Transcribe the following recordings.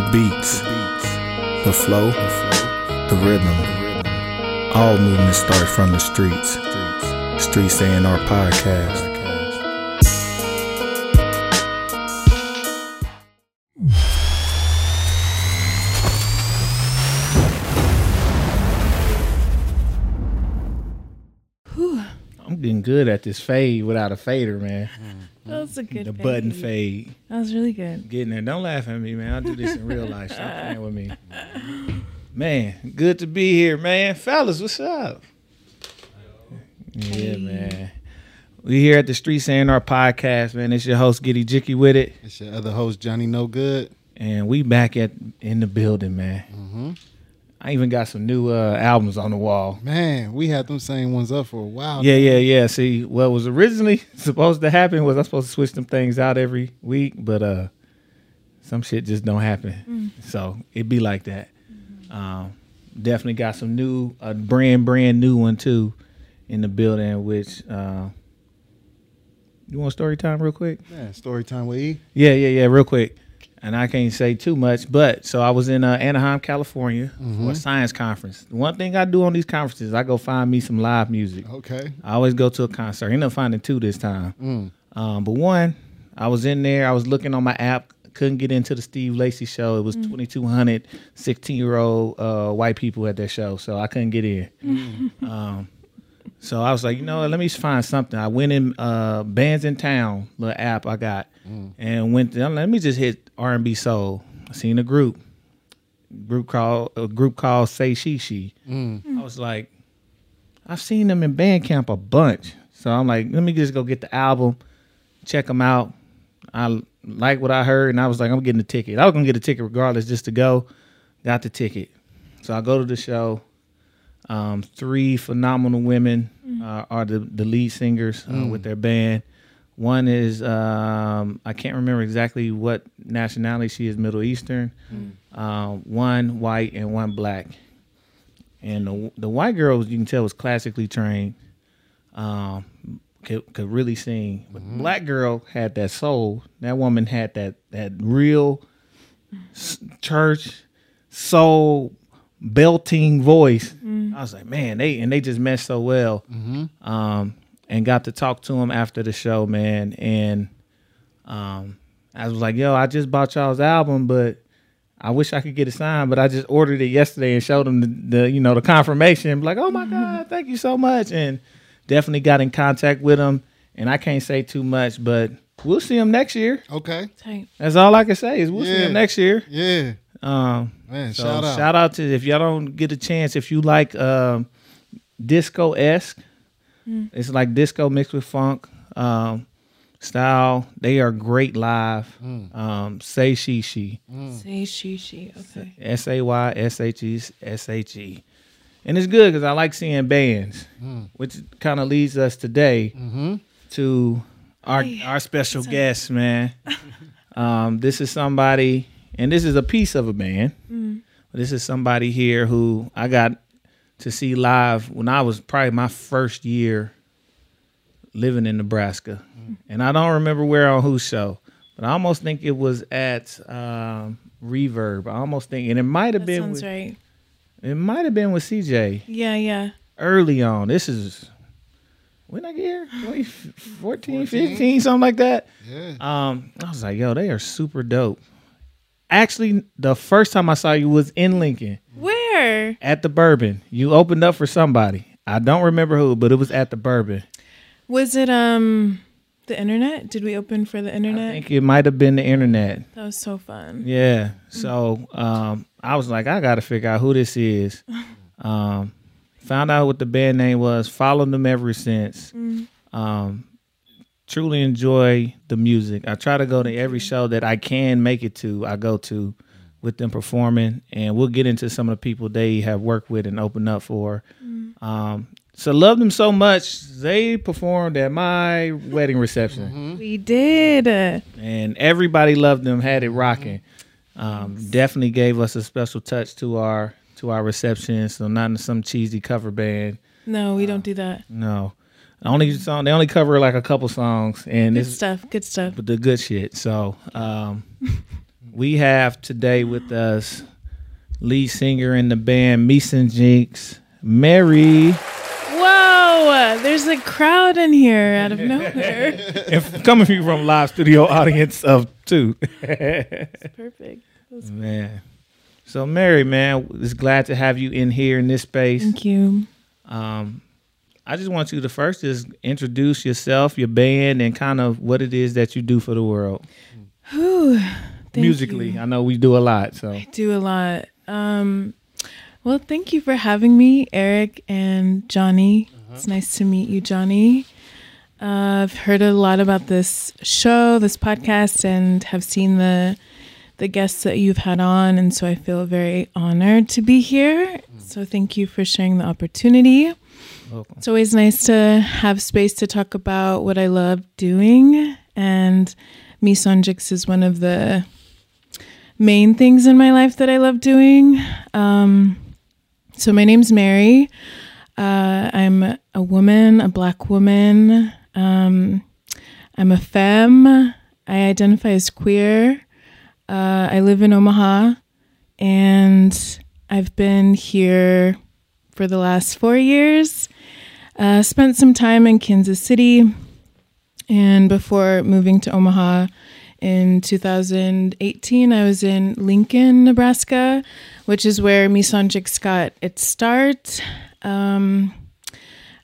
The beats, the flow, the rhythm. All movements start from the streets. Streets A&R podcast. I'm getting good at this fade without a fader, man. Mm. That was a good The button fade. fade. That was really good. Getting there. Don't laugh at me, man. I do this in real life. Stop playing with me. Man, good to be here, man. Fellas, what's up? Yeah, Hey. man. We here at the Streets A&R podcast, man. It's your host, Giddy Jicky with it. It's your other host, Johnny No Good. And we back at in the building, man. Mm-hmm. I even got some new uh, albums on the wall. Man, we had them same ones up for a while. Yeah, yeah, yeah. See, what was originally supposed to happen was I supposed to switch them things out every week, but uh some shit just don't happen. So it be like that. Um, definitely got some new, a brand brand new one too, in the building. Which uh, you want story time real quick? Man, story time with E. Yeah, yeah, yeah, real quick. And I can't say too much, but so I was in uh, Anaheim, California for a science conference. One thing I do on these conferences, I go find me some live music. Okay. I always go to a concert. I ended up finding two this time. Mm. Um, but one, I was in there. I was looking on my app. Couldn't get into the Steve Lacy show. It was 2,200 16 year old uh, white people at that show. So I couldn't get in. um, so I was like, you know what? Let me find something. I went in uh, Bands in Town, little app I got, and went. To, let me just hit R and B soul. I seen a group, group called a group called Say She She. I was like, I've seen them in Bandcamp a bunch. So I'm like, let me just go get the album, check them out. I like what I heard, and I was like, I'm getting a ticket. I was gonna get a ticket regardless, just to go. Got the ticket. So I go to the show. Um, three phenomenal women uh, are the, the lead singers uh, with their band. One is um, I can't remember exactly what nationality she is, Middle Eastern. Um, one white and one black. And the the white girl, you can tell, was classically trained. Um, could could really sing. But the black girl had that soul. That woman had that that real s- church soul belting voice. I was like, man, they and they just meshed so well. Um, and got to talk to him after the show, man. And um, I was like, yo, I just bought y'all's album, but I wish I could get it signed, but I just ordered it yesterday and showed him the, the you know the confirmation. Like, oh my god, thank you so much, and definitely got in contact with him. And I can't say too much, but we'll see him next year. Okay. That's all I can say is we'll see him next year. Yeah. Um, Man, so shout out. shout out to if y'all don't get a chance, if you like um, disco esque, it's like disco mixed with funk um, style. They are great live. Um, Say she she. Say she she. Okay. S A Y S H E S H E. And it's good because I like seeing bands, which kind of leads us today Mm-hmm. to our Hey, our special guest, man. um, this is somebody, and this is a piece of a band. This is somebody here who I got to see live when I was probably my first year living in Nebraska, and I don't remember where on whose show, but I almost think it was at um, Reverb. I almost think, and it might have That been sounds with, right. it might have been with CJ Yeah, yeah. early on. This is when I get here, 2014, 15, something like that. Yeah. Um, I was like, yo, they are super dope. Actually, the first time I saw you was in Lincoln At the Bourbon. You opened up for somebody. I don't remember who, but it was at the Bourbon. Was it um the internet? Did we open for the internet? I think it might have been the internet. that was so fun. Yeah. So um, I was like, I got to figure out who this is. Um, found out what the band name was. Followed them ever since. Um, truly enjoy the music. I try to go to every show that I can make it to. I go to with them performing, and we'll get into some of the people they have worked with and opened up for. Um, so love them so much. They performed at my wedding reception We did. Uh, and everybody loved them. Had it rocking. Um, definitely gave us a special touch to our to our reception. So not in some cheesy cover band. no, we don't do that. No, only song they only cover like a couple songs, and Good it's stuff. Good stuff. but the good shit. So um, we have today with us lead singer in the band Mesonjixx, Mary, Whoa! There's a crowd in here out of nowhere. and coming from a live studio audience of two. Perfect. Man. So Mary, man, it's glad to have you in here in this space. Thank you. Um, I just want you to first just introduce yourself, your band, and kind of what it is that you do for the world Whew. Thank musically. you. I know we do a lot, so I do a lot. Um, well, thank you for having me, Eric and Johnny. It's nice to meet you, Johnny. Uh, I've heard a lot about this show, this podcast, and have seen the the guests that you've had on, and so I feel very honored to be here. So thank you for sharing the opportunity. welcome. It's always nice to have space to talk about what I love doing, and Mesonjixx is one of the main things in my life that I love doing. Um, so my name's Mary. Uh, I'm a woman, a black woman. Um, I'm a femme. I identify as queer. Uh, I live in Omaha, and I've been here for the last four years. Uh, spent some time in Kansas City, and before moving to Omaha in 2018, I was in Lincoln, Nebraska, which is where Mesonjixx got its start. Um,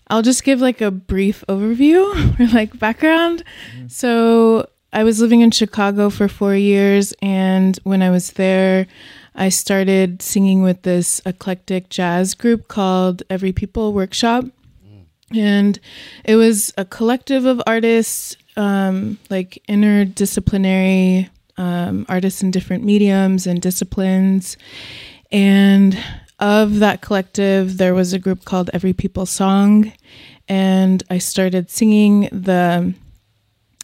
I'll just give like a brief overview or like background. So I was living in Chicago for four years, and when I was there, I started singing with this eclectic jazz group called Every People Workshop. And it was a collective of artists, um, like interdisciplinary um, artists in different mediums and disciplines. And of that collective, there was a group called Every People Song. And I started singing the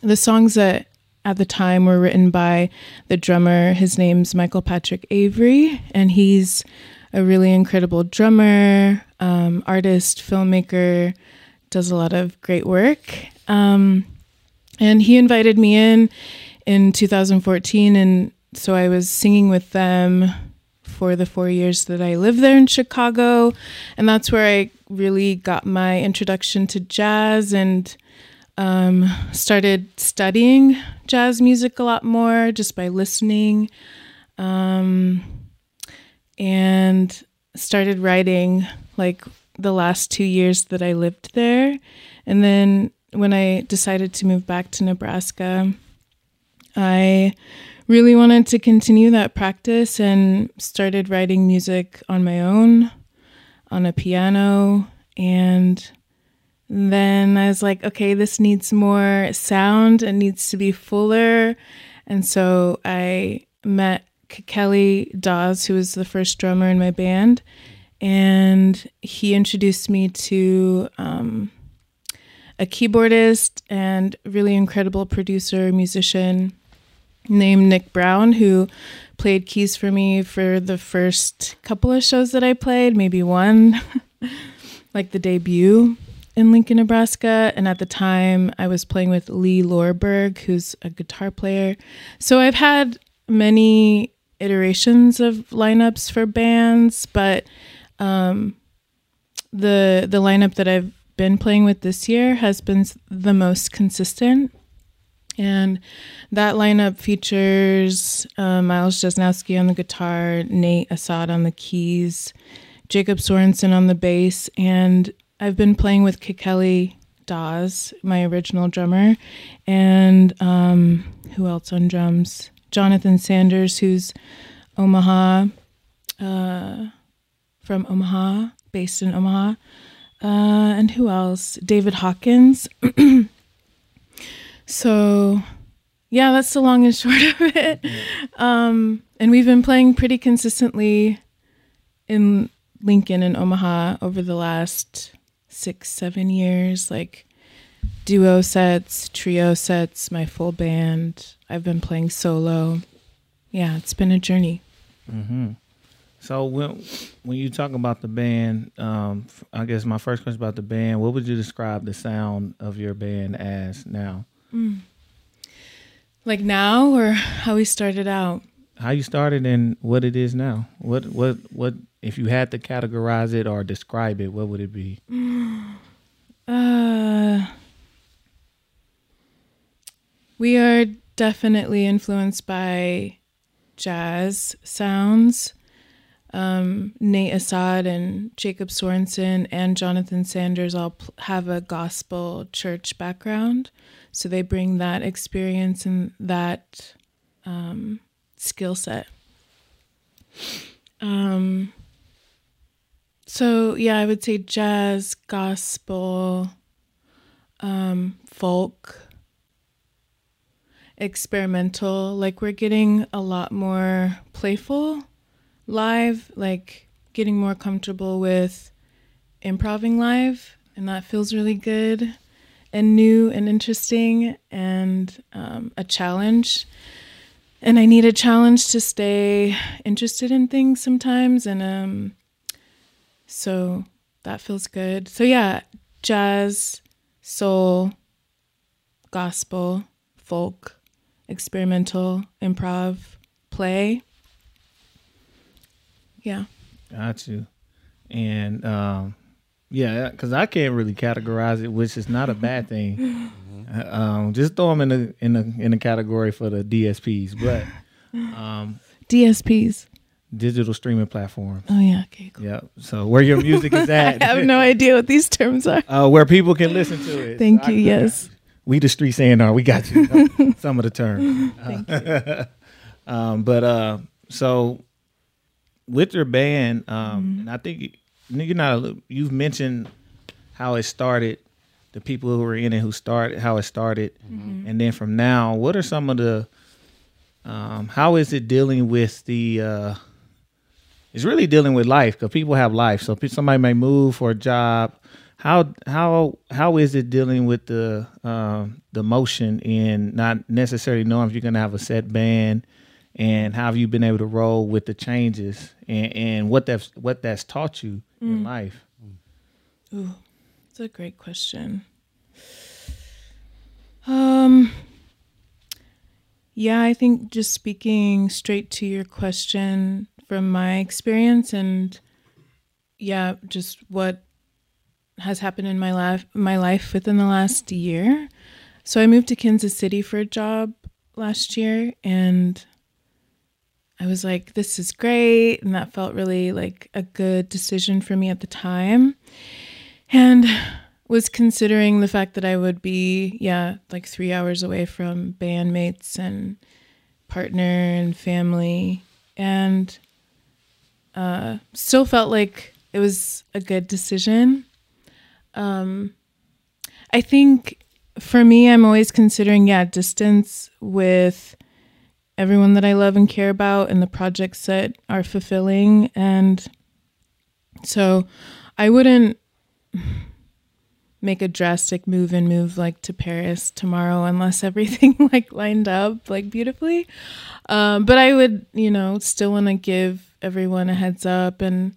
the songs that at the time were written by the drummer. His name's Michael Patrick Avery, and he's a really incredible drummer, um, artist, filmmaker, does a lot of great work. Um, and he invited me in in 2014, and so I was singing with them for the four years that I lived there in Chicago, and that's where I really got my introduction to jazz and um, started studying jazz music a lot more just by listening um, and started writing like the last two years that I lived there. And then when I decided to move back to Nebraska, I really wanted to continue that practice and started writing music on my own on a piano and then I was like, okay, this needs more sound. It needs to be fuller. And so I met Kelly Dawes, who was the first drummer in my band, and he introduced me to um, a keyboardist and really incredible producer, musician named Nick Brown, who played keys for me for the first couple of shows that I played, maybe one, like the debut in Lincoln, Nebraska. And at the time, I was playing with Lee Lorberg, who's a guitar player. So I've had many iterations of lineups for bands, but um, the the lineup that I've been playing with this year has been the most consistent. And that lineup features uh, Miles Jesnowski on the guitar, Nate Assad on the keys, Jacob Sorensen on the bass, and I've been playing with Kikeli Dawes, my original drummer, and um, who else on drums? Jonathan Sanders, who's Omaha, uh, from Omaha, based in Omaha, uh, and who else? David Hawkins. so, yeah, that's the long and short of it. Um, and we've been playing pretty consistently in Lincoln and Omaha over the last six, seven years, like duo sets, trio sets, my full band. I've been playing solo. Yeah, it's been a journey. So when when you talk about the band, um, I guess my first question about the band, what would you describe the sound of your band as now? Like now or how we started out? how you started and what it is now. What what what if you had to categorize it or describe it, what would it be? Uh, we are definitely influenced by jazz sounds. Um, Nate Assad and Jacob Sorensen and Jonathan Sanders all pl- have a gospel church background. So they bring that experience and that um, skill set. Um, so yeah, I would say jazz, gospel, um, folk, experimental. Like we're getting a lot more playful live, like getting more comfortable with improving live, and that feels really good and new and interesting and um, a challenge. And I need a challenge to stay interested in things sometimes, and um, so that feels good. So yeah, jazz, soul, gospel, folk, experimental, improv, play. Yeah. Got you. And um, yeah, because I can't really categorize it, which is not a bad thing. Uh, um, just throw them in the in the in the category for the DSPs, but um, DSPs. digital streaming platforms. Oh yeah. Okay. Cool. Yeah. So where your music is at, I have no idea what these terms are. uh, where people can listen to it. Thank So you. I- Yes. we the street saying "Are we got you. Some of the terms. Thank um, but uh, so with your band, um, Mm-hmm. and I think you- you're not. a- You've mentioned how it started, the people who were in it, who started, how it started, Mm-hmm. and then from now, what are some of the? Um, how is it dealing with the? Uh, it's really dealing with life because people have life. So somebody may move for a job. How how how is it dealing with the um, the motion in not necessarily knowing if you're gonna have a set band, and how have you been able to roll with the changes and, and what that's what that's taught you in life? Ooh, it's a great question. Um, yeah, I think just speaking straight to your question from my experience and yeah, just what has happened in my life my life within the last year. So I moved to Kansas City for a job last year and I was like this is great and that felt really like a good decision for me at the time and was considering the fact that I would be, yeah, like three hours away from bandmates and partner and family, and uh, still felt like it was a good decision. Um, I think for me, I'm always considering, yeah, distance with everyone that I love and care about and the projects that are fulfilling. And so I wouldn't make a drastic move and move like to Paris tomorrow unless everything like lined up like beautifully. Um, but I would, you know, still want to give everyone a heads up. And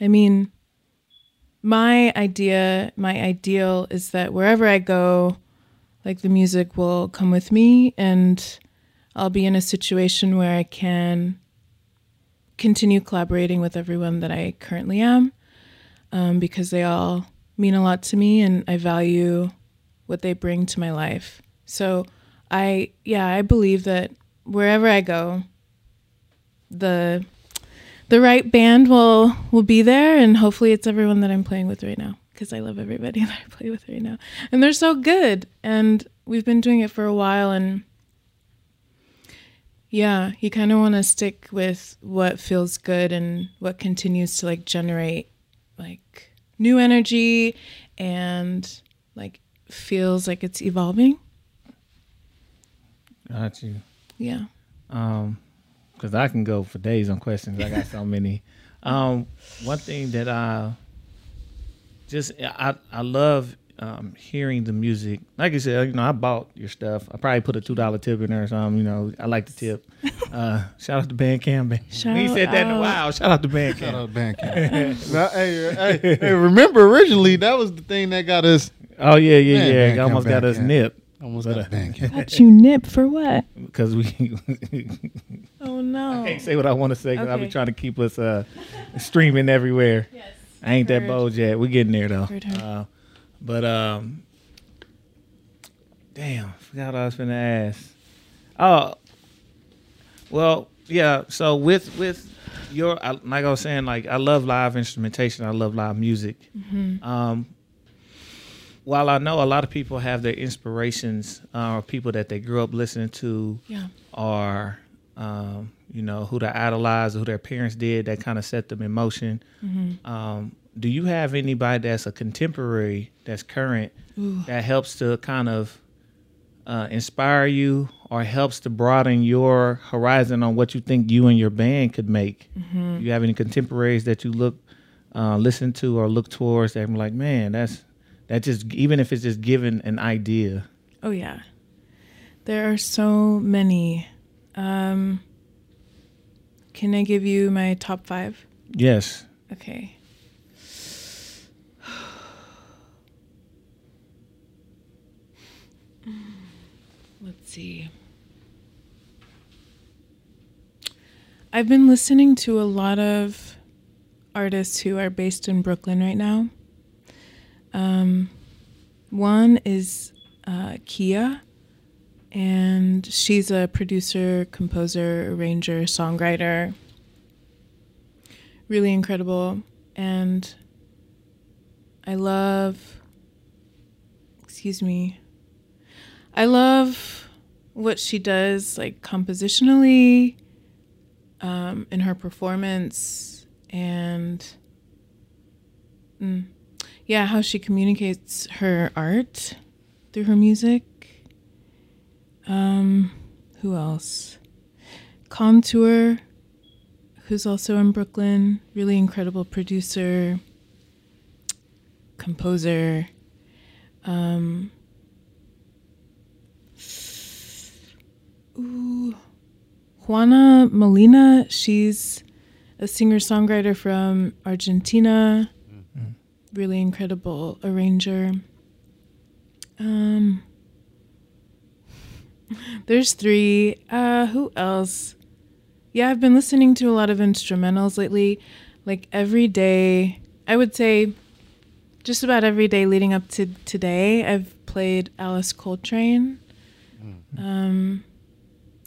I mean, my idea, my ideal is that wherever I go, like the music will come with me and I'll be in a situation where I can continue collaborating with everyone that I currently am um, because they all mean a lot to me and I value what they bring to my life. So I yeah, I believe that wherever I go, the the right band will will be there and hopefully it's everyone that I'm playing with right now because I love everybody that I play with right now. And they're so good and we've been doing it for a while and yeah, you kind of want to stick with what feels good and what continues to like generate like new energy and like feels like it's evolving. Got you. Yeah. Um, because I can go for days on questions. I got so many. Um, one thing that I just I I love um, hearing the music. Like you said, you know, I bought your stuff. I probably put a two dollar tip in there or something. You know, I like the tip. Uh, shout out to Bandcamp. We Shout ain't said that in a while. Shout out to Bandcamp. Shout out Bandcamp. Now, hey, hey, hey, remember originally that was the thing that got us. Oh yeah, yeah, Man, yeah. Bandcamp, Almost got us Bandcamp. nipped. Almost got uh, banged. Got you nip for what? because we Oh no. I can't say what I want to say because I'll be trying to keep us uh, streaming everywhere. Yes. I ain't that bold yet. We're getting there though. But um, damn, forgot what I was gonna ask. Oh, well, yeah. So with with your like I was saying, like I love live instrumentation. I love live music. Mm-hmm. Um, while I know a lot of people have their inspirations, uh, or people that they grew up listening to, Yeah. or um, you know who they idolize, or who their parents did, that kind of set them in motion. Mm-hmm. Um, do you have anybody that's a contemporary, that's current, Ooh. that helps to kind of uh, inspire you or helps to broaden your horizon on what you think you and your band could make? Mm-hmm. You have any contemporaries that you look, uh, listen to or look towards that I'm like, man, that's that just even if it's just giving an idea. Oh yeah. There are so many. Um, can I give you my top five? Yes. Okay. Let's see. I've been listening to a lot of artists who are based in Brooklyn right now. Um, one is uh, Kia, and she's a producer, composer, arranger, songwriter. Really incredible. And I love, excuse me, I love what she does, like compositionally, um, in her performance, and mm, yeah, how she communicates her art through her music. Um, who else? Contour, who's also in Brooklyn, really incredible producer, composer. Um, ooh, Juana Molina, she's a singer songwriter from Argentina, really incredible arranger. Um, there's three. Uh, who else? Yeah, I've been listening to a lot of instrumentals lately. Like every day, I would say just about every day leading up to today, I've played Alice Coltrane. Um,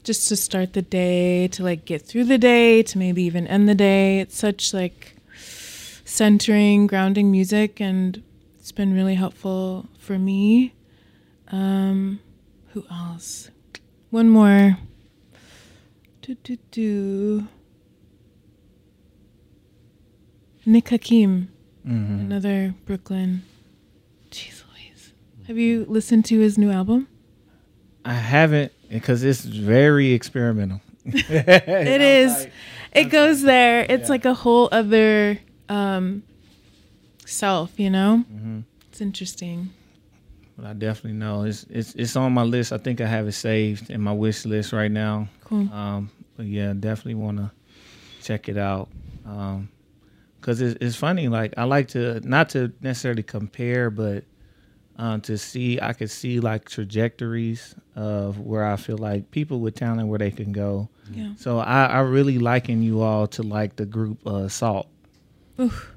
just to start the day, to like get through the day, to maybe even end the day. It's such like centering, grounding music, and it's been really helpful for me. Um, who else? One more. Do do do. Nick Hakim, hmm another Brooklyn. Jeez Louise. Have you listened to his new album? I haven't because it's very experimental. It is. It goes there. It's Yeah. like a whole other um, self, you know? hmm It's interesting. But I definitely know it's it's it's on my list. I think I have it saved in my wish list right now. Cool. Um, but yeah, definitely want to check it out. Um, cause it's, it's funny. Like I like to not to necessarily compare, but um, to see I could see like trajectories of where I feel like people with talent where they can go. Yeah. So I, I really liken you all to like the group uh, Sault. Oof.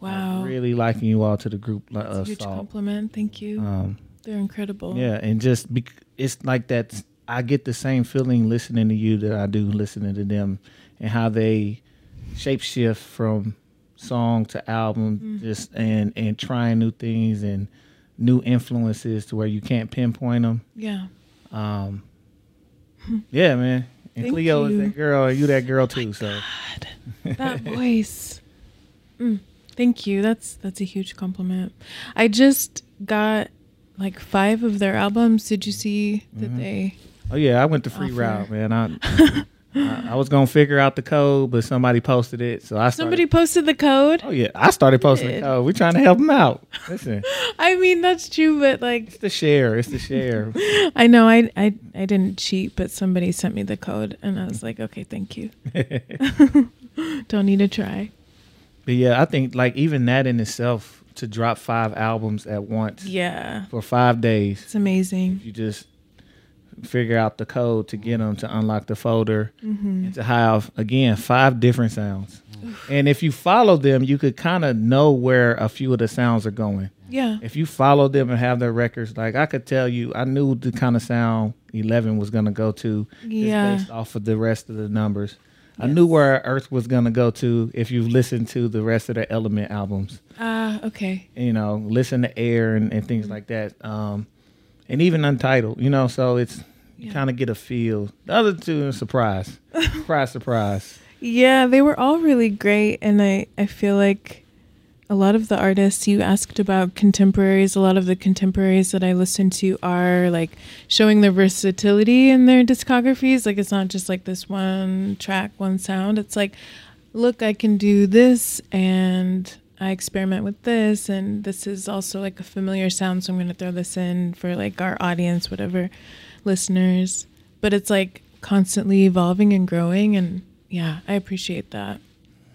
Wow. I really liking you all to the group uh, That's a huge Sault. compliment. Thank you. Um, They're incredible. Yeah, and just bec- it's like that. I get the same feeling listening to you that I do listening to them, and how they shapeshift from song to album, Mm. just and and trying new things and new influences to where you can't pinpoint them. Yeah. Um, yeah, man. And Thank Cleo is that girl, and you that girl too. So God, that voice. Mm, thank you. That's that's a huge compliment. I just got like five of their albums. Did you see that Mhm. they? Oh yeah, I went the free Offer. route, man. I, I I was gonna figure out the code, but somebody posted it, so I started. Somebody posted the code. Oh yeah, I started posting the code. We're trying to help them out. Listen, I mean, that's true, but like, it's the share. It's the share. I know I I I didn't cheat, but somebody sent me the code, and I was like, okay, thank you. Don't need to try. But yeah, I think like even that in itself, to drop five albums at once Yeah. for five days. It's amazing. You just figure out the code to get them to unlock the folder and to have again five different sounds. And if you follow them, you could kind of know where a few of the sounds are going. Yeah. If you follow them and have their records, like I could tell you, I knew the kind of sound Eleven was gonna go to Yeah. based off of the rest of the numbers. I knew where Earth was gonna go to if you've listened to the rest of the Element albums. Ah, okay. You know, listen to Air and, and things like that. Um, and even Untitled. You know, so it's you Yeah. kind of get a feel. The other two surprise, surprise, surprise. Yeah, they were all really great and I I feel like a lot of the artists you asked about contemporaries, a lot of the contemporaries that I listen to are like showing their versatility in their discographies. Like it's not just like this one track, one sound. It's like, look, I can do this and I experiment with this and this is also like a familiar sound, so I'm gonna throw this in for like our audience, whatever listeners. But it's like constantly evolving and growing and yeah, I appreciate that.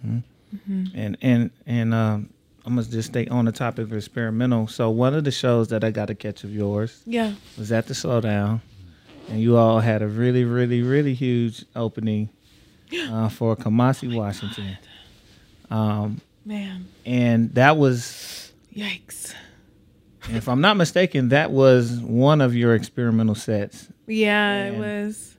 And and and um, I'm gonna just stay on the topic of experimental. So one of the shows that I got to catch of yours Yeah. was at the Slowdown, and you all had a really, really, really huge opening uh, for Kamasi Washington, um, Man. and that was, Yikes. if I'm not mistaken, that was one of your experimental sets. Yeah, it was.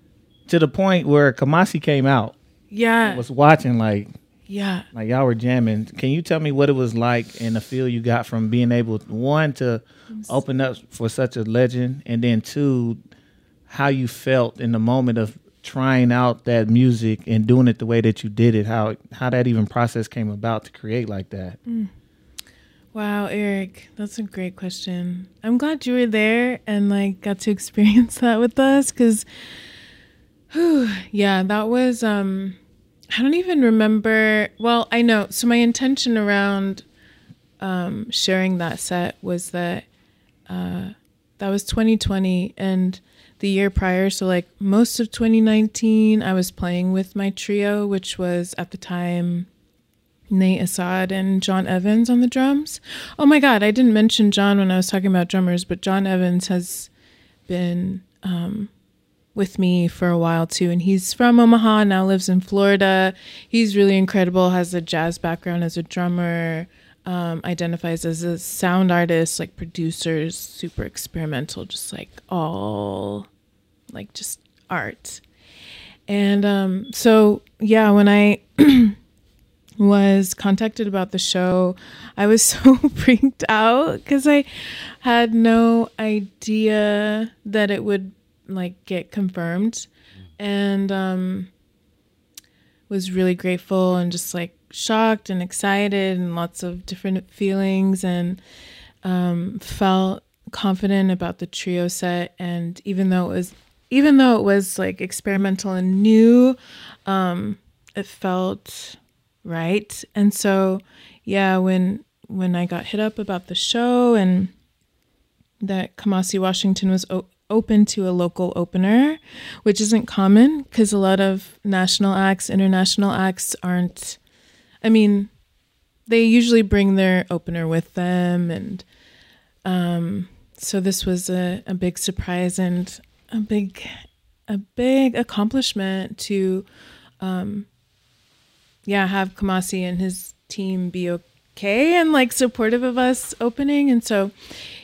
To the point where Kamasi came out, Yeah. was watching like yeah. like y'all were jamming. Can you tell me what it was like and the feel you got from being able one to open up for such a legend, and then two, how you felt in the moment of trying out that music and doing it the way that you did it. How how that even process came about to create like that. Wow, Eric, that's a great question. I'm glad you were there and like got to experience that with us cuz yeah, that was um I don't even remember. Well, I know. So my intention around um sharing that set was that uh that was 2020 and the year prior so like most of 2019 I was playing with my trio which was at the time Nate Assad and John Evans on the drums. Oh my God, I didn't mention John when I was talking about drummers, but John Evans has been um, with me for a while too. And he's from Omaha, now lives in Florida. He's really incredible, has a jazz background as a drummer, um, identifies as a sound artist, like producers, super experimental, just like all like just art. And um, so, yeah, when I was contacted about the show, I was so freaked out because I had no idea that it would like get confirmed, and um, was really grateful and just like shocked and excited and lots of different feelings and um, felt confident about the trio set. And even though it was even though it was like experimental and new, um, it felt right and so yeah when when i got hit up about the show and that kamasi washington was o- open to a local opener which isn't common because a lot of national acts international acts aren't i mean they usually bring their opener with them and um so this was a, a big surprise and a big a big accomplishment to um yeah, have Kamasi and his team be okay and like supportive of us opening. And so,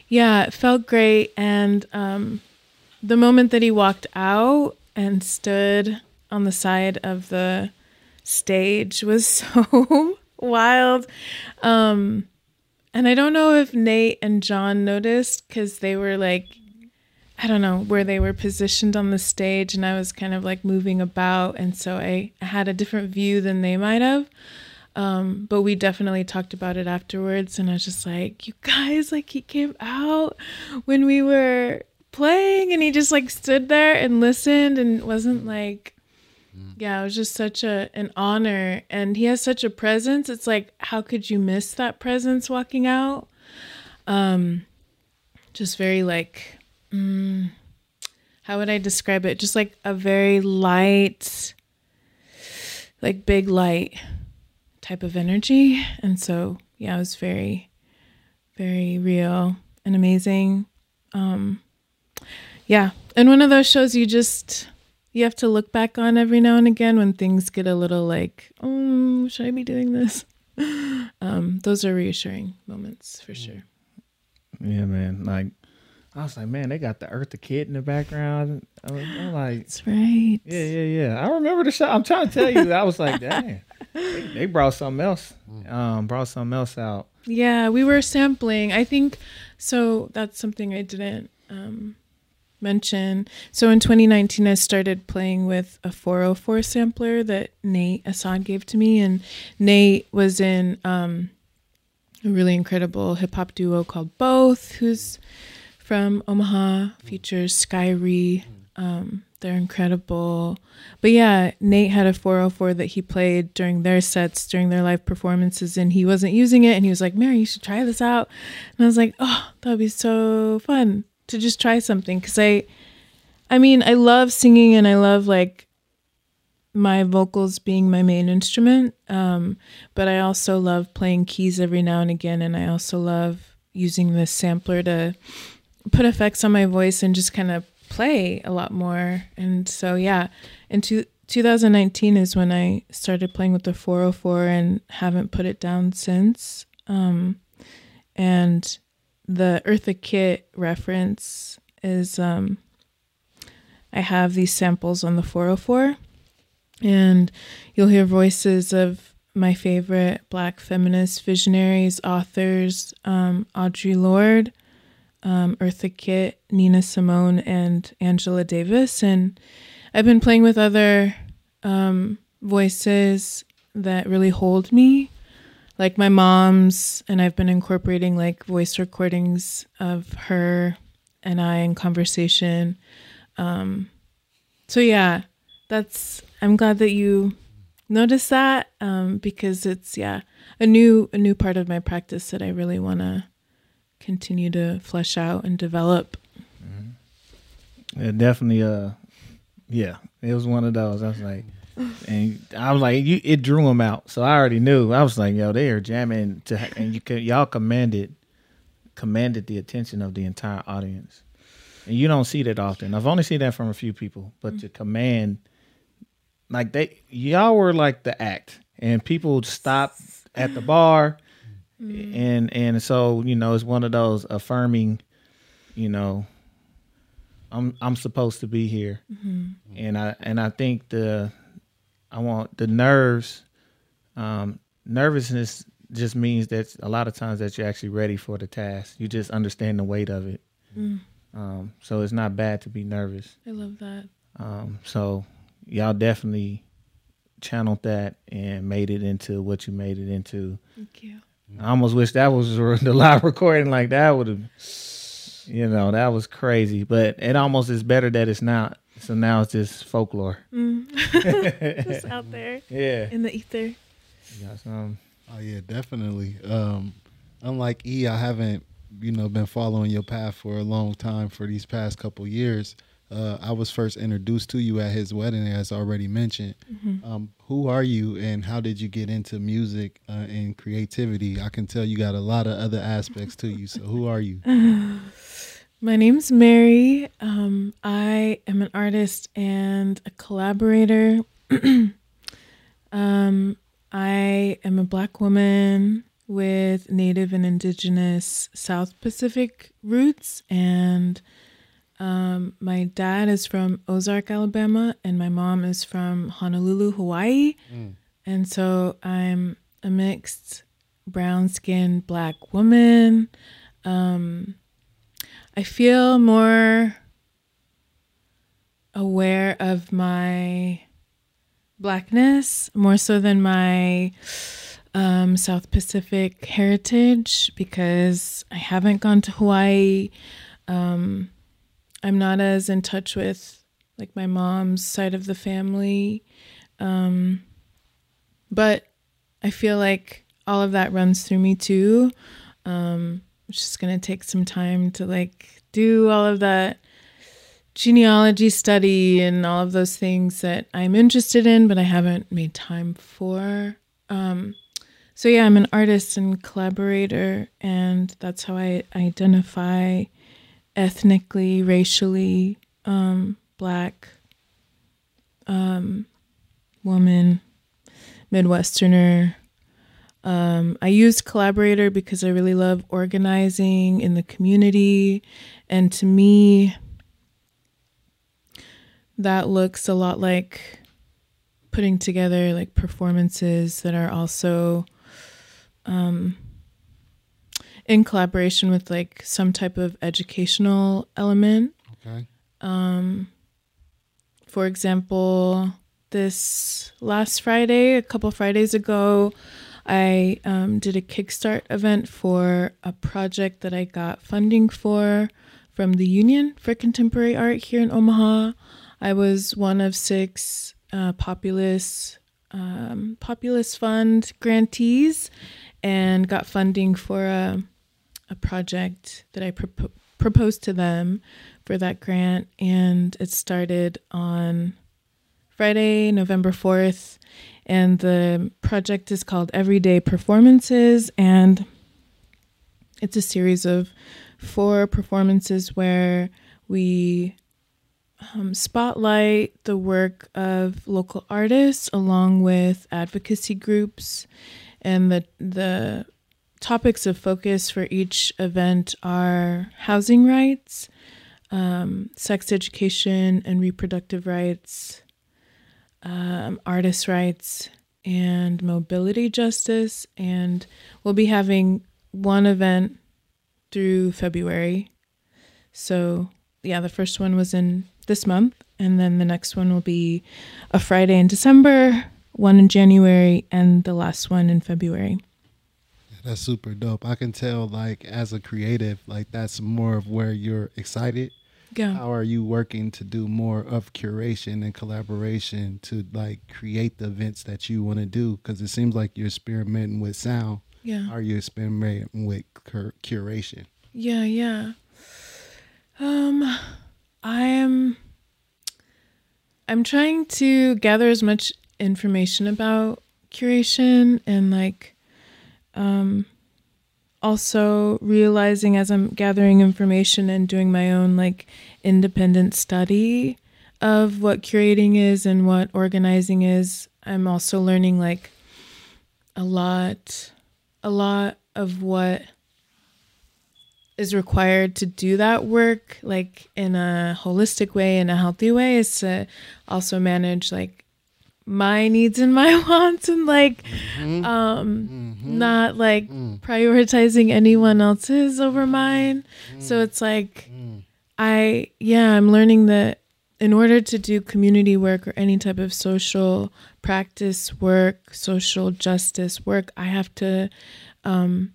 yeah, it felt great. And um, the moment that he walked out and stood on the side of the stage was so wild. Um, and I don't know if Nate and John noticed because they were like, I don't know where they were positioned on the stage, and I was kind of like moving about, and so I, had a different view than they might have. Um, but we definitely talked about it afterwards, and I was just like, "You guys, like he came out when we were playing, and he just like stood there and listened, and wasn't like." Yeah, it was just such a an honor, and he has such a presence. It's like, how could you miss that presence walking out? Um, just very like mm, how would I describe it? Just like a very light, like big light type of energy. And so, yeah, it was very, very real and amazing. Um, yeah, and one of those shows you just you have to look back on every now and again when things get a little like, oh, should I be doing this? Um, those are reassuring moments for sure. Yeah, man. Like I was like, man, they got the Earth Eartha Kitt in the background. I was, I'm like, That's right. yeah, yeah, yeah. I remember the show. I'm trying to tell you, I was like, dang, they, they brought something else. Um, brought something else out. Yeah, we were sampling. I think so. That's something I didn't um, mention. So in 2019, I started playing with a 404 sampler that Nate Assad gave to me, and Nate was in um, a really incredible hip hop duo called Both, who's from Omaha, features Skyrie. Um, they're incredible. But yeah, Nate had a 404 that he played during their sets, during their live performances, and he wasn't using it. And he was like, Mary, you should try this out. And I was like, oh, that would be so fun to just try something. Cause I, I mean, I love singing and I love like my vocals being my main instrument. Um, but I also love playing keys every now and again. And I also love using the sampler to put effects on my voice and just kind of play a lot more. And so, yeah, into 2019 is when I started playing with the 404 and haven't put it down since. Um, and the Eartha Kitt reference is um, I have these samples on the 404, and you'll hear voices of my favorite Black feminist visionaries, authors, um, Audre Lorde, um, Eartha Kitt, Nina Simone, and Angela Davis. And I've been playing with other um, voices that really hold me, like my mom's, and I've been incorporating like voice recordings of her and I in conversation. Um, so yeah, that's. I'm glad that you noticed that um, because it's yeah a new a new part of my practice that I really want to continue to flesh out and develop. It definitely, uh, yeah, it was one of those. I was like, and I was like, you, it drew them out. So I already knew. I was like, yo, they are jamming to, and you could, y'all commanded, commanded the attention of the entire audience. And you don't see that often. I've only seen that from a few people, but to command, like they, y'all were like the act, and people stopped at the bar, mm-hmm. and and so you know it's one of those affirming, you know, I'm I'm supposed to be here, mm-hmm. and I and I think the I want the nerves, um, nervousness just means that a lot of times that you're actually ready for the task. You just understand the weight of it. Um, so it's not bad to be nervous. I love that. Um, so y'all definitely channeled that and made it into what you made it into. Thank you. I almost wish that was the live recording like that would have, you know, that was crazy. But it almost is better that it's not. So now it's just folklore. Just out there Yeah. in the ether. You got some- Oh yeah, definitely. Um, unlike E, I haven't you know been following your path for a long time for these past couple years. Uh, I was first introduced to you at his wedding, as already mentioned. Um, who are you, and how did you get into music uh, and creativity? I can tell you got a lot of other aspects to you. So who are you? My name's Mary. Um, I am an artist and a collaborator. um, I am a Black woman with Native and Indigenous South Pacific roots, and um, my dad is from Ozark, Alabama, and my mom is from Honolulu, Hawaii. And so I'm a mixed brown skinned Black woman. Um, I feel more aware of my blackness more so than my um, South Pacific heritage because I haven't gone to Hawaii. Um, I'm not as in touch with like my mom's side of the family. Um, but I feel like all of that runs through me too. Um, it's just gonna take some time to like do all of that genealogy study and all of those things that I'm interested in, but I haven't made time for. Um, so yeah, I'm an artist and collaborator, and that's how I identify ethnically, racially, um, black, um, woman, Midwesterner. Um, I use collaborator because I really love organizing in the community, and to me, that looks a lot like putting together like performances that are also um, in collaboration with like some type of educational element. Okay. Um, for example, this last Friday, a couple Fridays ago, I um, did a Kickstart event for a project that I got funding for from the Union for Contemporary Art here in Omaha. I was one of six uh, Populus um, Populus Fund grantees and got funding for a, a project that I propo- proposed to them for that grant. And it started on Friday, November 4th. And the project is called Everyday Performances. And it's a series of four performances where we um, spotlight the work of local artists along with advocacy groups and the the topics of focus for each event are housing rights um, sex education and reproductive rights um, artist rights and mobility justice and we'll be having one event through february so yeah the first one was in this month, and then the next one will be a Friday in December, one in January, and the last one in February. That's super dope. I can tell, like, as a creative, like, that's more of where you're excited. Yeah. How are you working to do more of curation and collaboration to, like, create the events that you want to do? Because it seems like you're experimenting with sound. Yeah. Are you experimenting with cur- curation? Yeah, yeah. Um, I am I'm trying to gather as much information about curation and like um also realizing as I'm gathering information and doing my own like independent study of what curating is and what organizing is, I'm also learning like a lot a lot of what is required to do that work like in a holistic way in a healthy way is to also manage like my needs and my wants and like mm-hmm. um mm-hmm. not like mm. prioritizing anyone else's over mine mm. so it's like mm. i yeah i'm learning that in order to do community work or any type of social practice work social justice work i have to um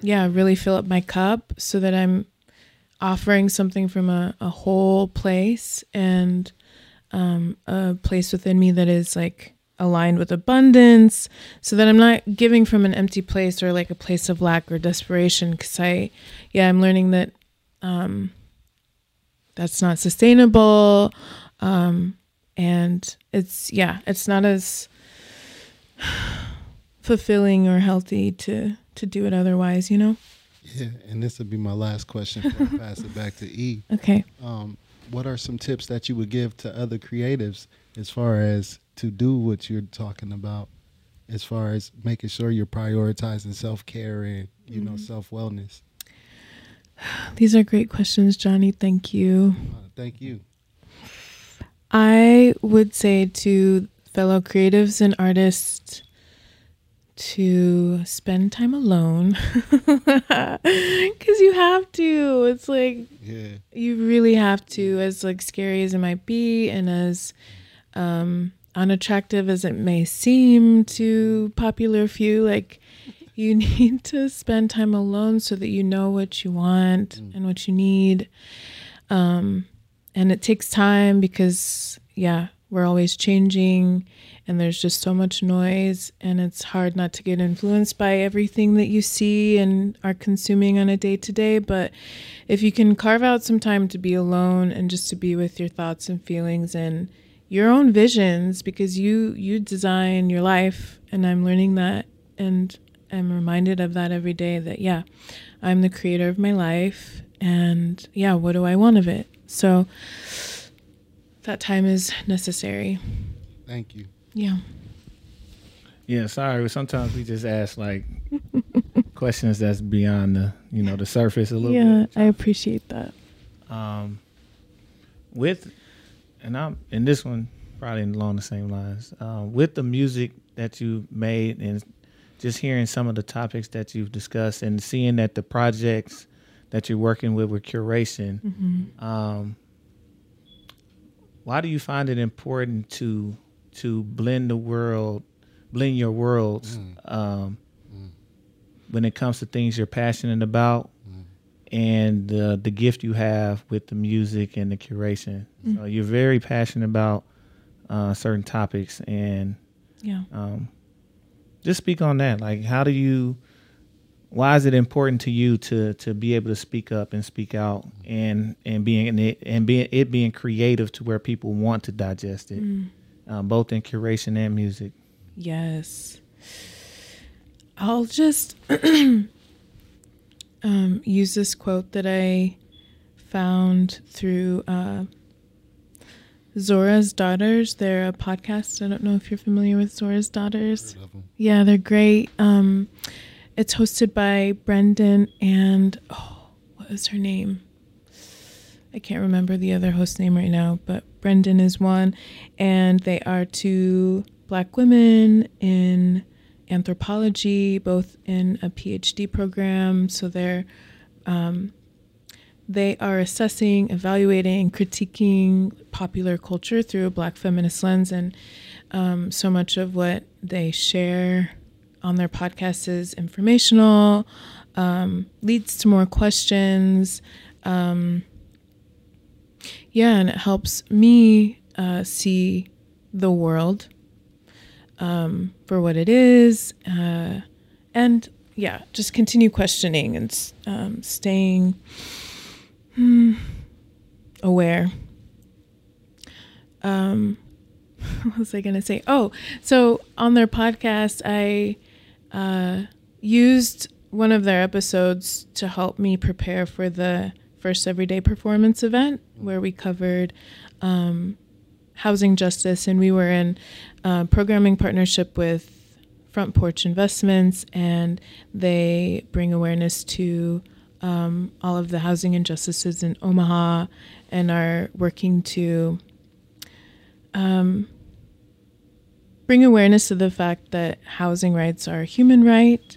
yeah, really fill up my cup so that I'm offering something from a, a whole place and um, a place within me that is like aligned with abundance so that I'm not giving from an empty place or like a place of lack or desperation because I yeah I'm learning that um, that's not sustainable um, and it's yeah it's not as fulfilling or healthy to to do it otherwise, you know? Yeah, and this would be my last question before I pass it back to E. Okay. Um, what are some tips that you would give to other creatives as far as to do what you're talking about, as far as making sure you're prioritizing self care and you mm-hmm. know self wellness? These are great questions, Johnny. Thank you. Uh, thank you. I would say to fellow creatives and artists to spend time alone. Because you have to. It's like yeah. you really have to as like scary as it might be and as um unattractive as it may seem to popular few like you need to spend time alone so that you know what you want mm. and what you need. Um and it takes time because yeah we're always changing and there's just so much noise and it's hard not to get influenced by everything that you see and are consuming on a day to day but if you can carve out some time to be alone and just to be with your thoughts and feelings and your own visions because you you design your life and I'm learning that and I'm reminded of that every day that, yeah, I'm the creator of my life. And yeah, what do I want of it? So that time is necessary. Thank you. Yeah. Yeah, sorry. Sometimes we just ask like questions that's beyond the you know the surface a little bit. Yeah, bit. I appreciate that. Um, with and I'm in this one probably along the same lines. Um, with the music that you made and just hearing some of the topics that you've discussed and seeing that the projects that you're working with with curation, Mm-hmm. um, why do you find it important to to blend the world, blend your worlds um, when it comes to things you're passionate about and uh, the gift you have with the music and the curation? So you're very passionate about uh, certain topics, and Yeah. um, just speak on that. Like, how do you? Why is it important to you to to be able to speak up and speak out and and being it and being it being creative to where people want to digest it, um, both in curation and music. Yes. I'll just um, use this quote that I found through uh, Zora's Daughters. They're a podcast. I don't know if you're familiar with Zora's Daughters. Heard of 'em. Yeah, they're great. Um, it's hosted by Brendane and oh, what was her name? I can't remember the other host name right now, but Brendane is one, and they are two black women in anthropology, both in a PhD program. So they're um, they are assessing, evaluating, critiquing popular culture through a black feminist lens, and um, so much of what they share on their podcast is informational, um, leads to more questions. Um, yeah, and it helps me uh, see the world um, for what it is, uh, and yeah, just continue questioning and um, staying hmm, aware. Um, what was I going to say? Oh, so on their podcast, I uh, used one of their episodes to help me prepare for the first everyday performance event where we covered um, housing justice and we were in uh, programming partnership with front porch investments and they bring awareness to um, all of the housing injustices in omaha and are working to um, bring awareness to the fact that housing rights are a human right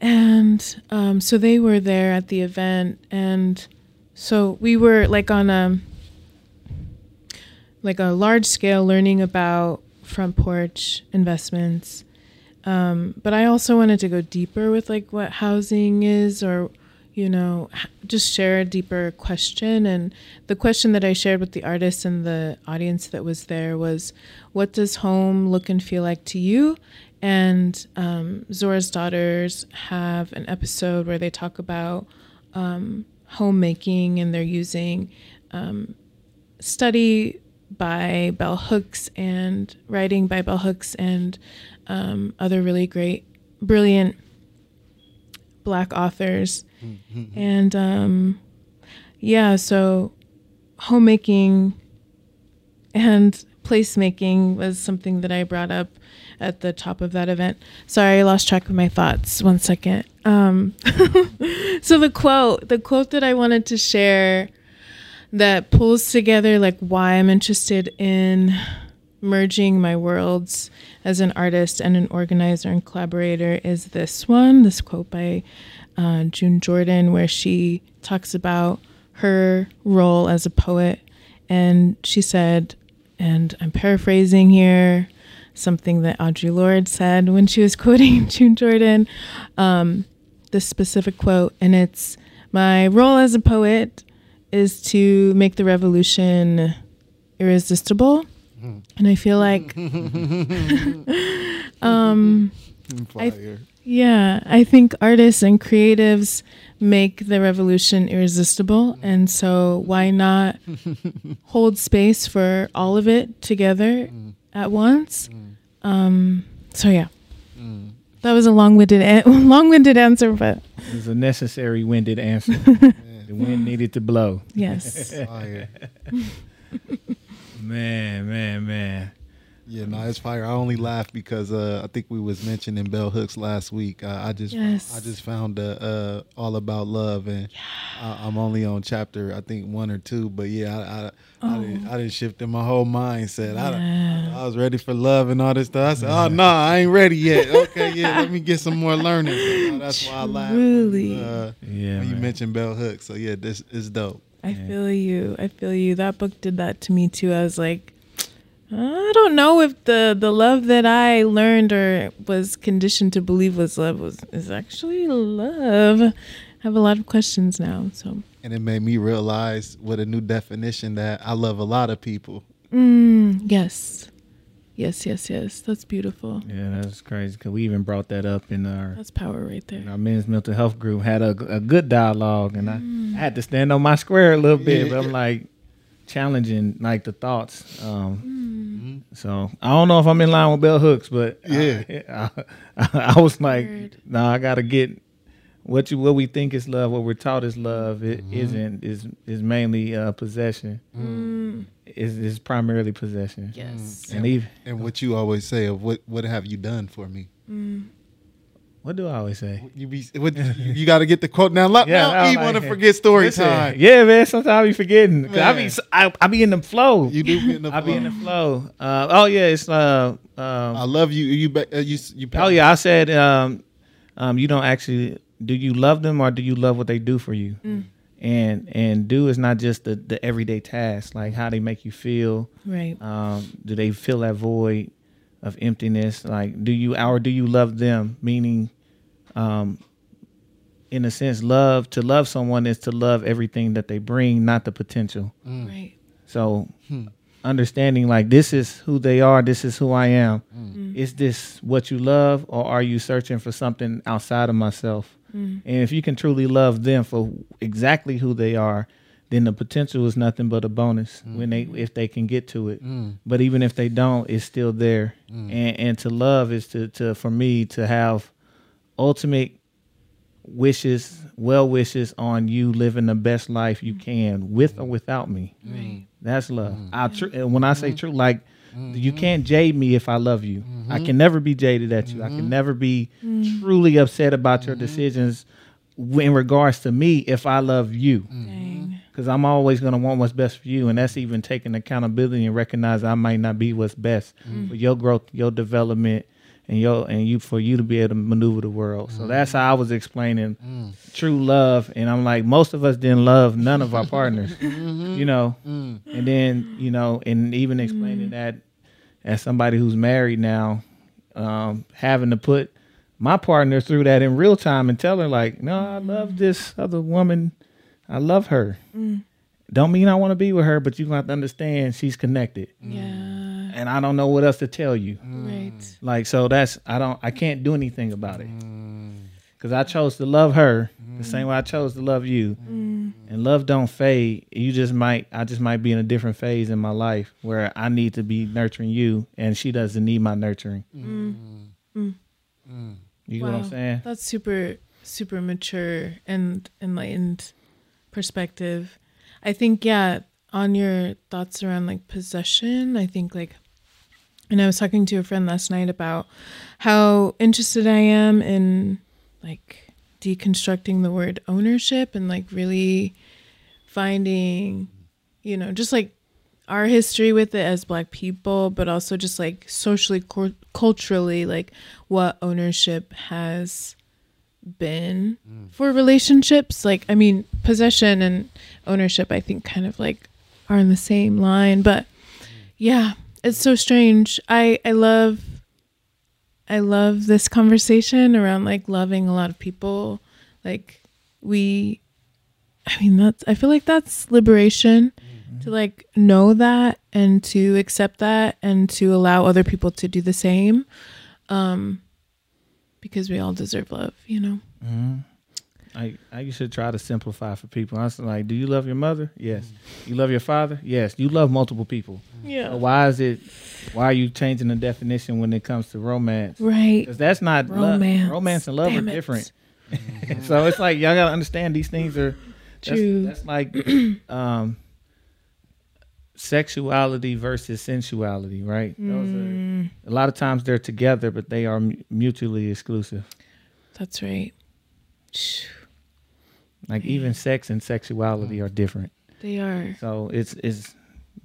and um, so they were there at the event and so we were like on a like a large scale learning about front porch investments. Um, but i also wanted to go deeper with like what housing is or you know just share a deeper question. And the question that i shared with the artists and the audience that was there was what does home look and feel like to you and um, zora's daughters have an episode where they talk about um, homemaking and they're using um, study by Bell Hooks and writing by Bell Hooks and um, other really great, brilliant black authors. And um, yeah, so homemaking and placemaking was something that I brought up at the top of that event. Sorry, I lost track of my thoughts. One second. Um, so the quote, the quote that I wanted to share that pulls together like why I'm interested in merging my worlds as an artist and an organizer and collaborator is this one, this quote by uh, June Jordan, where she talks about her role as a poet. And she said, and I'm paraphrasing here, something that Audre Lorde said when she was quoting June Jordan, um, this specific quote, and it's my role as a poet is to make the revolution irresistible. And I feel like, um, I- Fire. yeah, I think artists and creatives make the revolution irresistible. And so, why not hold space for all of it together at once? Um, so, yeah. Mm. that was a long-winded an- long-winded answer, but It was a necessary winded answer. the wind needed to blow. yes. Fire. Man, man, man. Yeah, no, it's fire. I only laugh because uh, I think we was mentioning bell hooks last week. Uh, I just Yes. I just found uh, uh, all about love, and I, I'm only on chapter I think one or two. But yeah, I I, I, didn't, I didn't shift in my whole mindset. I, Yeah. I was ready for love and all this stuff. I said, oh no, I ain't ready yet. Okay, yeah, let me get some more learning. So, that's why I laughed. Truly. Uh, Yeah. when you mentioned bell hooks. So yeah, this is dope. I feel you. I feel you. That book did that to me too. I was like, I don't know if the the love that I learned or was conditioned to believe was love was is actually love. I have a lot of questions now. So, And it made me realize with a new definition that I love a lot of people. mm, yes, yes, yes, yes. That's beautiful. Yeah, that's crazy because we even brought that up in our That's power right in there. our men's mental health group. Had a, a good dialogue, and I, I had to stand on my square a little bit, but I'm like challenging like the thoughts. Um, So I don't know if I'm in line with bell hooks, but Yeah. I, I, I was like, Word. no, I gotta get what you what we think is love, what we're taught is love. It not is is mainly uh, possession. Mm, Is is primarily possession. yes. And even And what you always say of what what have you done for me? Mm. What do I always say? You be what, you got to get the quote now. Now, Yeah, now I'm you want to forget story Listen, time. Yeah, man. Sometimes I be forgetting. 'Cause I be Man. s- I, I be in the flow. You do be in the flow. I be in the flow. flow. Uh, oh yeah, it's uh, I um, love you. You be- uh, you you. oh yeah. I said um, um, you don't actually do you love them or do you love what they do for you? And and do is not just the the everyday task, like how they make you feel. Right. Um, do they fill that void of emptiness? Like, do you or do you love them? Meaning, um, in a sense, love to love someone is to love everything that they bring, not the potential. Mm. Right. So, hmm. understanding like this is who they are, this is who I am. Mm. Mm. Is this what you love, or are you searching for something outside of myself? And if you can truly love them for exactly who they are, then the potential is nothing but a bonus mm. when they if they can get to it. Mm. But even if they don't, it's still there. Mm. And and to love is to to for me to have ultimate wishes, well wishes on you living the best life you can with or without me. Right. That's love. I tr- and when I say mm-hmm. true, like mm-hmm. you can't jade me if I love you. I mm-hmm. can never be jaded at you. I can never be truly upset about your decisions in regards to me if I love you. Dang. Because I'm always gonna want what's best for you, and that's even taking accountability and recognize I might not be what's best mm-hmm. for your growth, your development, and your and you for you to be able to maneuver the world. So mm. that's how I was explaining mm. true love, and I'm like, most of us didn't love none of our partners, mm-hmm. you know, mm. and then you know, and even explaining that as somebody who's married now, um, having to put my partner through that in real time and tell her like, no, I love this other woman, I love her. Mm. Don't mean I want to be with her, but you have to understand she's connected, Yeah. Mm. and I don't know what else to tell you. Mm. Right. Like so, that's I don't I can't do anything about it. Because I chose to love her the same way I chose to love you, and love don't fade. You just might I just might be in a different phase in my life where I need to be nurturing you, and she doesn't need my nurturing. You get what I'm saying? That's super, super mature and enlightened perspective. I think, yeah, on your thoughts around like possession, I think like, and I was talking to a friend last night about how interested I am in like deconstructing the word ownership and like really finding, you know, just like our history with it as black people but also just like socially cul- culturally like what ownership has been mm. for relationships like i mean possession and ownership i think kind of like are in the same line. But yeah it's so strange. I i love i love this conversation around like loving a lot of people. Like we i mean that's i feel like that's liberation to like know that and to accept that and to allow other people to do the same um because we all deserve love you know I, I you should try to simplify for people. I was like, do you love your mother? Yes. You love your father? Yes. You love multiple people. Yeah. So why is it? Why are you changing the definition when it comes to romance? Right. Because that's not love. Romance. Romance and love Damn are it. different. so it's like y'all gotta understand these things are that's, True. That's like um, sexuality versus sensuality, right? Those Mm, are a lot of times they're together, but they are mutually exclusive. that's right. Like even sex and sexuality are different. They are. So it's it's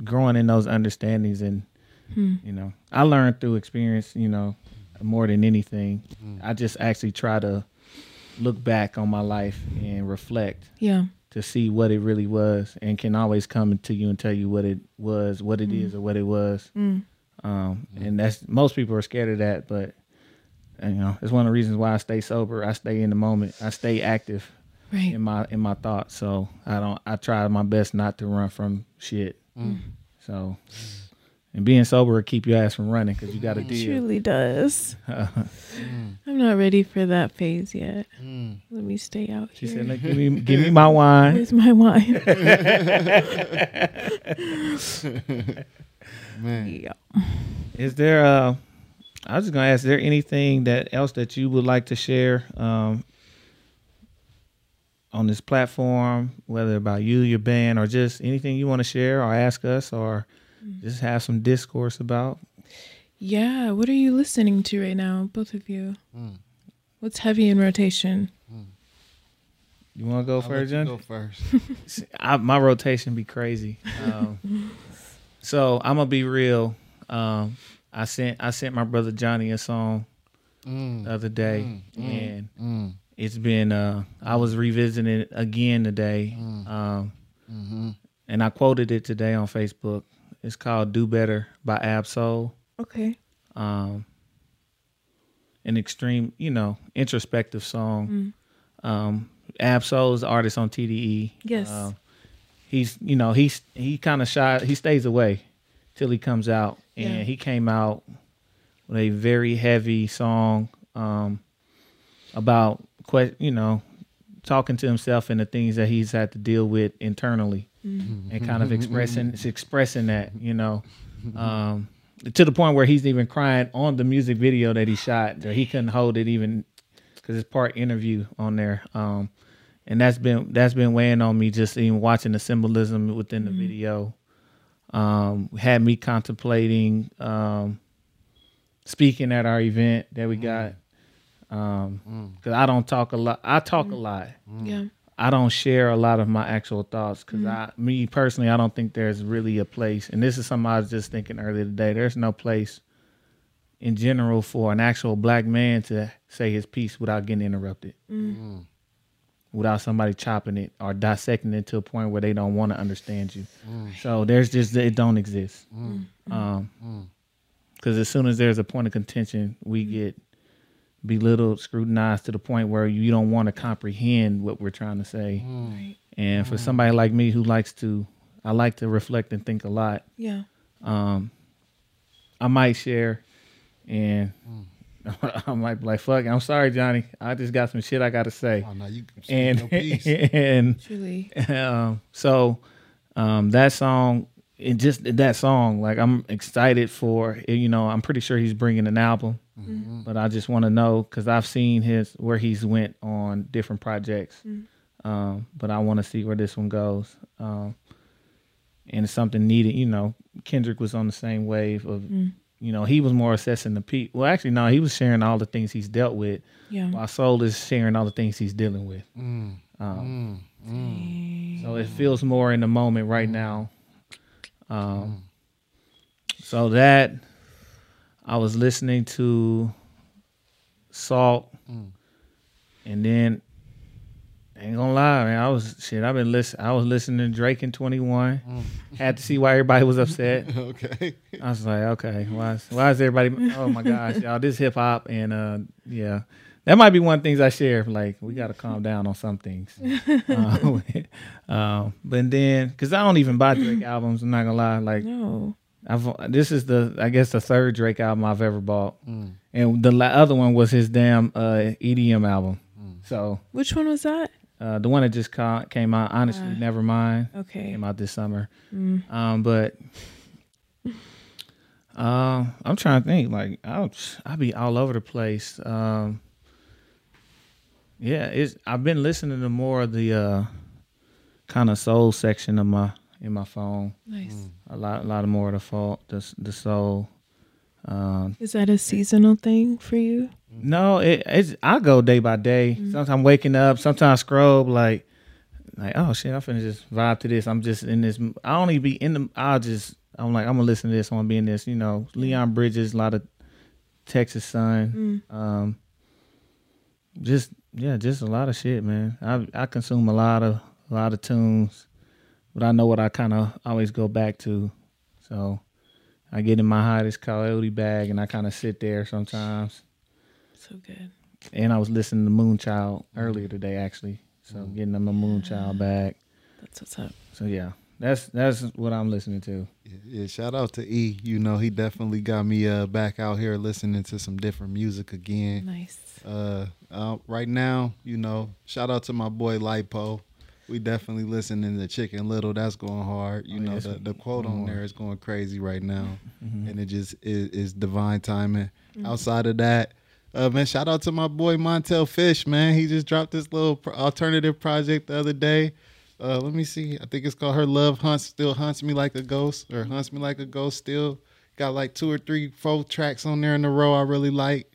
growing in those understandings and Hmm. you know I learned through experience. You know more than anything. I just actually try to look back on my life and reflect Yeah. to see what it really was and can always come to you and tell you what it was, what it is, or what it was. Mm. Um, and that's most people are scared of that, but you know, it's one of the reasons why I stay sober. I stay in the moment. I stay active Right. in my in my thoughts. So I don't. I try my best not to run from shit. So, and being sober will keep your ass from running because you got to do It deal. truly does. I'm not ready for that phase yet. Let me stay out She here. She said, "Look, "Give me, give me my wine." Where's my wine? Man, yeah. Is there? Uh, I was just gonna ask. Is there anything that else that you would like to share um, on this platform, whether about you, your band, or just anything you want to share or ask us, or just have some discourse about? Yeah. What are you listening to right now, both of you? Mm. What's heavy in rotation? You want to go I'll first, let you John? go first. I, my rotation be crazy. Um, so I'm gonna be real. Um, I sent I sent my brother Johnny a song Mm, the other day, Mm, mm. and mm, it's been uh, I was revisiting it again today, Mm. um, mhm. and I quoted it today on Facebook. It's called "Do Better" by Ab-Soul. Okay. Um, an extreme, you know, introspective song. Um, Ab-Soul is the artist on TDE. Yes. Uh, he's you know he's he kind of shy he stays away till he comes out and Yeah. he came out with a very heavy song um about que- you know talking to himself and the things that he's had to deal with internally and kind of expressing expressing that you know um to the point where he's even crying on the music video that he shot that he couldn't hold it even because it's part interview on there um and that's been that's been weighing on me just even watching the symbolism within the video um had me contemplating um speaking at our event that we got um mm. because i don't talk a lot. I talk a mm. lot. Mm. Yeah. I don't share a lot of my actual thoughts because I, me personally, I don't think there's really a place. And this is something I was just thinking earlier today. There's no place in general for an actual black man to say his piece without getting interrupted, without somebody chopping it or dissecting it to a point where they don't want to understand you. So there's just it don't exist. Um, because as soon as there's a point of contention, we get belittled, scrutinized to the point where you don't want to comprehend what we're trying to say. Right. And for somebody like me who likes to, I like to reflect and think a lot. Yeah. Um, I might share, and I might be like, "Fuck, I'm sorry, Johnny. I just got some shit I got to say." Oh, now you can And your piece. and Truly. um, so um, that song, and just that song, like I'm excited for. You know, I'm pretty sure he's bringing an album, but I just want to know because I've seen his where he's went on different projects, um, but I want to see where this one goes. Um, and it's something needed. You know, Kendrick was on the same wave of. You know, he was more assessing the people. Well, actually, no, he was sharing all the things he's dealt with, Yeah. while Soul is sharing all the things he's dealing with. Mm, Um, mm, mm. so it feels more in the moment right now. Um, so that I was listening to Salt, and then ain't gonna lie, man, I was shit. I've been listening. I was listening to Drake in Twenty One. Had to see why everybody was upset. okay. I was like, okay, why? Is, why is everybody? Oh my gosh, y'all, this hip hop and uh, yeah, that might be one of the things I share. Like, we got to calm down on some things. um, um, but then, cause I don't even buy Drake albums. I'm not gonna lie. Like, No. I've this is the I guess the third Drake album I've ever bought, and the la- other one was his damn uh, EDM album. So Which one was that? uh, the one that just ca- came out, honestly, Uh, never mind. Okay. came out this summer. Mm. Um, but um, I'm trying to think. Like I'll I'll be all over the place. Um, yeah, it's I've been listening to more of the uh, kind of soul section of my in my phone. Nice. A lot, a lot of more of the fault, the the soul. Um, Is that a seasonal thing for you? no, it, it's I go day by day. Mm. Sometimes waking up, sometimes scrub like like oh shit, I'm finna just vibe to this. I'm just in this. I only be in the. I'll just. I'm like I'm gonna listen to this. I'm gonna be in this. You know, Leon Bridges, a lot of Texas Sun. Mm. Um, just yeah, just a lot of shit, man. I I consume a lot of a lot of tunes, but I know what I kind of always go back to. So I get in my Hiatus Kaiyote bag and I kind of sit there sometimes. So good. And I was listening to Moonchild earlier today, actually. So getting in my Moonchild bag. That's what's up. So yeah, that's that's what I'm listening to. Yeah, yeah, shout out to E. You know, he definitely got me uh back out here listening to some different music again. Nice. Uh, uh right now, you know, shout out to my boy Lipo. We definitely listening to Chicken Little. That's going hard. You Oh, know, yes. the, the quote on More. there is going crazy right now. Mhm. And it just is, is divine timing. Mm-hmm. Outside of that, uh, man, shout out to my boy Montell Fish, man. He just dropped this little pro- alternative project the other day. Uh, let me see. I think it's called Her Love Haunts Still Haunts Me Like a Ghost or Haunts Me Like a Ghost Still. Got like two or three, four tracks on there in a row I really like.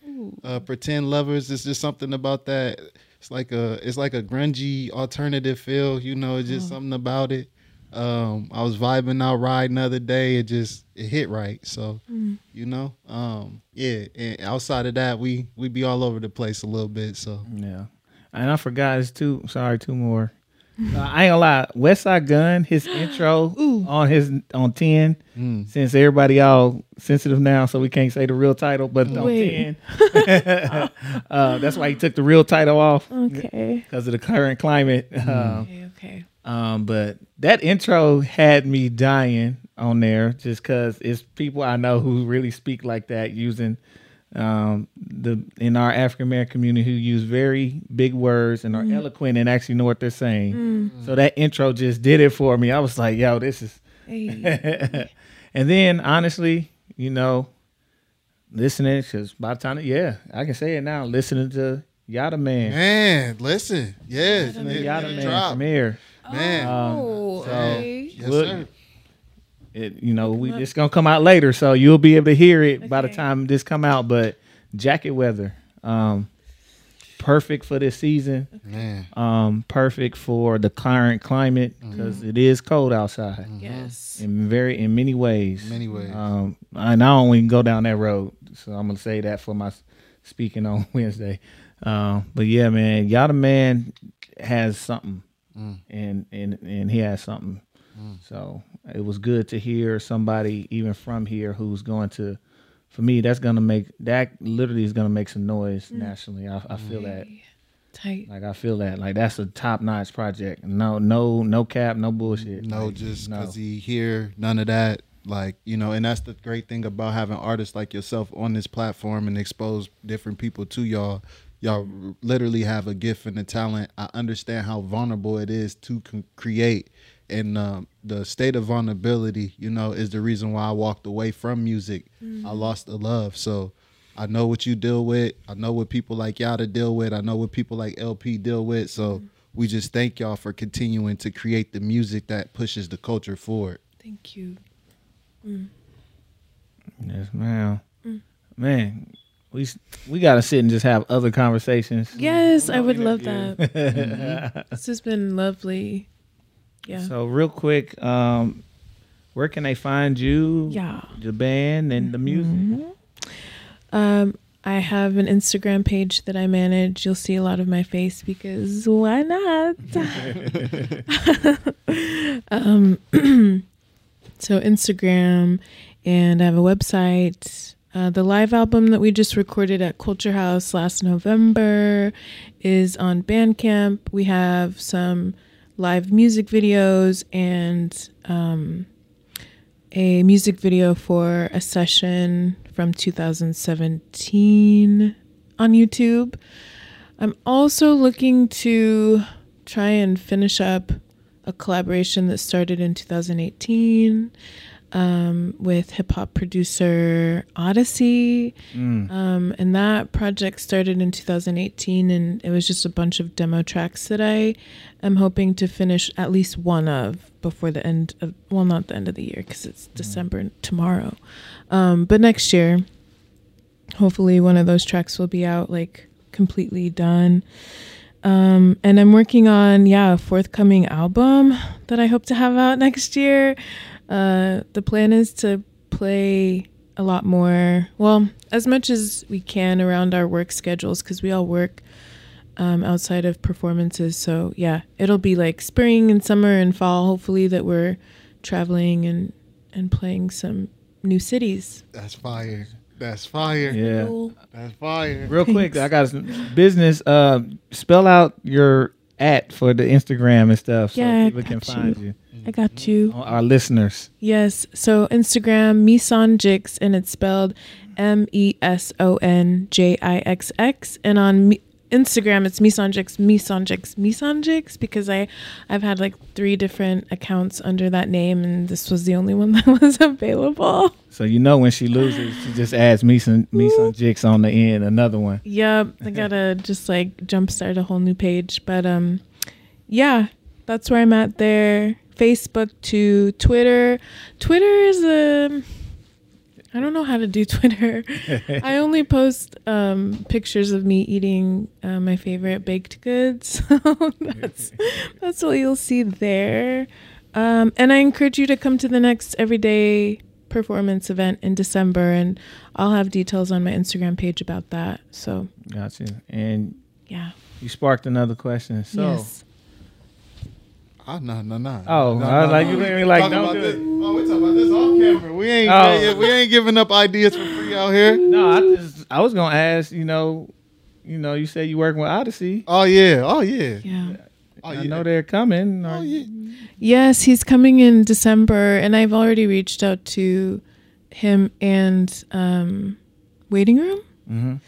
Uh, Pretend Lovers is just something about that. It's like a it's like a grungy alternative feel, you know, it's just something about it. Um, I was vibing out riding the other day, it just it hit right. So you know um yeah and outside of that we we be all over the place a little bit so Yeah, and I forgot it's two. Sorry, two more. Uh, I ain't gonna lie. Westside Gunn, his intro Ooh. on his on ten. mm. Since everybody all sensitive now, so we can't say the real title, but on Wait. ten, uh, that's why he took the real title off Okay. because of the current climate. Um, Okay. Okay. Um, but that intro had me dying on there just because it's people I know who really speak like that using um the in our African American community who use very big words and are mm-hmm. eloquent and actually know what they're saying. Mm. So that intro just did it for me. I was like, yo, this is Hey. and then honestly, you know, listening because by the time yeah, I can say it now, listening to Yada Man. man listen yes Yada it- Yada Man dropped. from here. Oh, man Oh. so- okay. yes Look, sir it you know we it's gonna come out later so you'll be able to hear it by the time this come out but jacket weather um perfect for this season. Man. Um perfect for the current climate because is cold outside. Yes. in very in many ways. Many ways. Um and i don't even go down that road so i'm gonna say that for my speaking on wednesday. Um but yeah man yada man has something. Mm. and and and he has something. Mm. so it was good to hear somebody even from here who's going to for me that's gonna make that literally is gonna make some noise mm. nationally. I, I feel that. Tight. like i feel that. Like that's a top-notch project. No no no cap no bullshit. No Like, just no. he here none of that. Like you know and that's the great thing about having artists like yourself on this platform and expose different people to y'all. Y'all literally have a gift and a talent. I understand how vulnerable it is to con- create and um, the state of vulnerability you know is the reason why i walked away from music. Mm-hmm. I lost the love. So i know what you deal with. I know what people like y'all to deal with. I know what people like lp deal with. So mm-hmm. we just thank y'all for continuing to create the music that pushes the culture forward. Thank you. Mm. yes ma'am. Mm. Man we we gotta sit and just have other conversations. Yes, I would love that. This has been lovely. Yeah. So real quick, um, where can they find you? yeah. The band and the music. Um, I have an Instagram page that I manage. You'll see a lot of my face because why not? um, so Instagram, and I have a website. Uh, the live album that we just recorded at CULXR House last November is on Bandcamp. We have some live music videos and um, a music video for a session from 2017 on YouTube. I'm also looking to try and finish up a collaboration that started in 2018 um, with hip hop producer Oddisee. Mm. Um, and that project started in 2018, and it was just a bunch of demo tracks that I am hoping to finish at least one of before the end of, well, not the end of the year because it's December tomorrow. Um, but next year, hopefully, one of those tracks will be out like completely done. Um, and I'm working on, yeah, a forthcoming album that I hope to have out next year. Uh, the plan is to play a lot more, well, as much as we can around our work schedules because we all work um, outside of performances. So, yeah, it'll be like spring and summer and fall, hopefully, that we're traveling and, and playing some new cities. That's fire. That's fire. Yeah. Cool. That's fire. Real quick, I got some business. Uh, spell out your at for the Instagram and stuff so Yeah, I people can got find you. I got you. Our listeners. Yes. So Instagram, Mesonjixx, and it's spelled M E S O N J I X X. And on Mi- Instagram, it's Mesonjixx, Mesonjixx, Mesonjixx, because I, I've had like three different accounts under that name, and this was the only one that was available. So you know when she loses, she just adds some me on the end, another one. Yep. I gotta just like jumpstart a whole new page. But um, yeah, that's where I'm at there. Facebook to Twitter. Twitter is a. I don't know how to do Twitter. I only post um, pictures of me eating uh, my favorite baked goods. that's that's what you'll see there. Um, and I encourage you to come to the next everyday performance event in December, and I'll have details on my Instagram page about that. So Gotcha. And yeah. you sparked another question. So yes. Oh no no no. Oh, no, I was like, you we ain't ain't like, talking don't about do this. it. Oh, we talking about this off camera. We ain't Oh. we ain't giving up ideas for free out here. no, I just I was gonna ask, you know, you know, you say you working with Oddisee. Oh yeah. Oh yeah. Yeah. Oh I yeah. know they're coming. Oh yeah. Yes, he's coming in December, and I've already reached out to him and um, Waiting Room Mhm.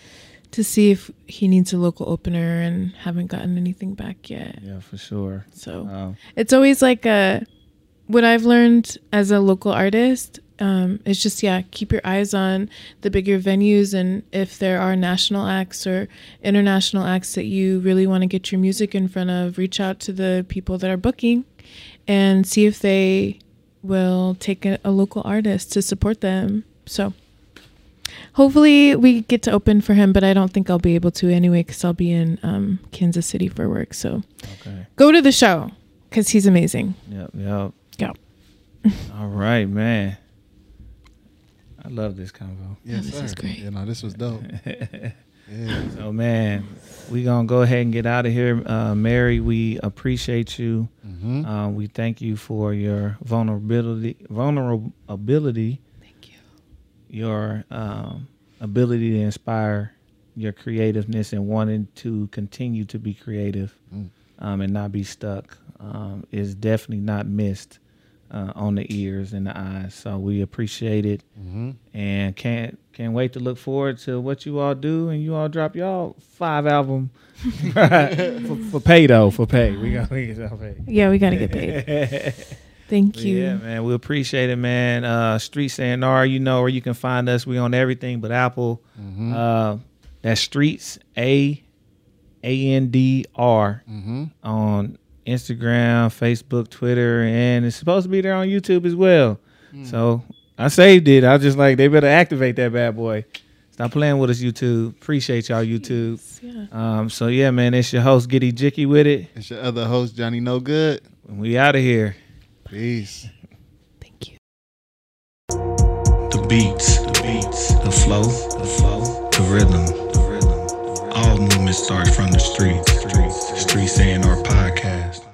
To see if he needs a local opener, and haven't gotten anything back yet. Yeah, for sure. So Um, it's always like a what I've learned as a local artist. Um, is just yeah, keep your eyes on the bigger venues, and if there are national acts or international acts that you really want to get your music in front of, reach out to the people that are booking, and see if they will take a, a local artist to support them. So. Hopefully we get to open for him, but I don't think I'll be able to anyway because I'll be in um, Kansas City for work. So okay. go to the show because he's amazing. Yep. Yep. Yep. All right, man. I love this convo. Yes, this sir. is great. You know, this was dope. Yeah. So man, we gonna go ahead and get out of here. Uh, Mary, we appreciate you. Mm-hmm. Uh, we thank you for your vulnerability, vulnerability, Thank you. Your um, ability to inspire, your creativeness, and wanting to continue to be creative Mm. um, and not be stuck um, is definitely not missed uh, on the ears and the eyes. So we appreciate it Mm-hmm. and can't can't wait to look forward to what you all do and you all drop y'all five album for, for pay though for pay we gotta get paid. Yeah, we gotta get paid. Thank you. yeah man we appreciate it man uh Streets A&R you know where you can find us we on everything but apple Mm-hmm. uh that's streets a a n d r mm-hmm. on instagram facebook twitter and it's supposed to be there on youtube as well Mm. so I saved it. I was just like, they better activate that bad boy. Stop playing with us, YouTube. Appreciate y'all, YouTube. Yeah. Um, so yeah, man, it's your host Giddy Jicky with it. It's your other host, Johnny No Good. And we out of here. Peace. Thank you. The beats, the beats, the flow, the flow, the rhythm, the rhythm. All movement starts from the streets. Streets, streets A&R podcast.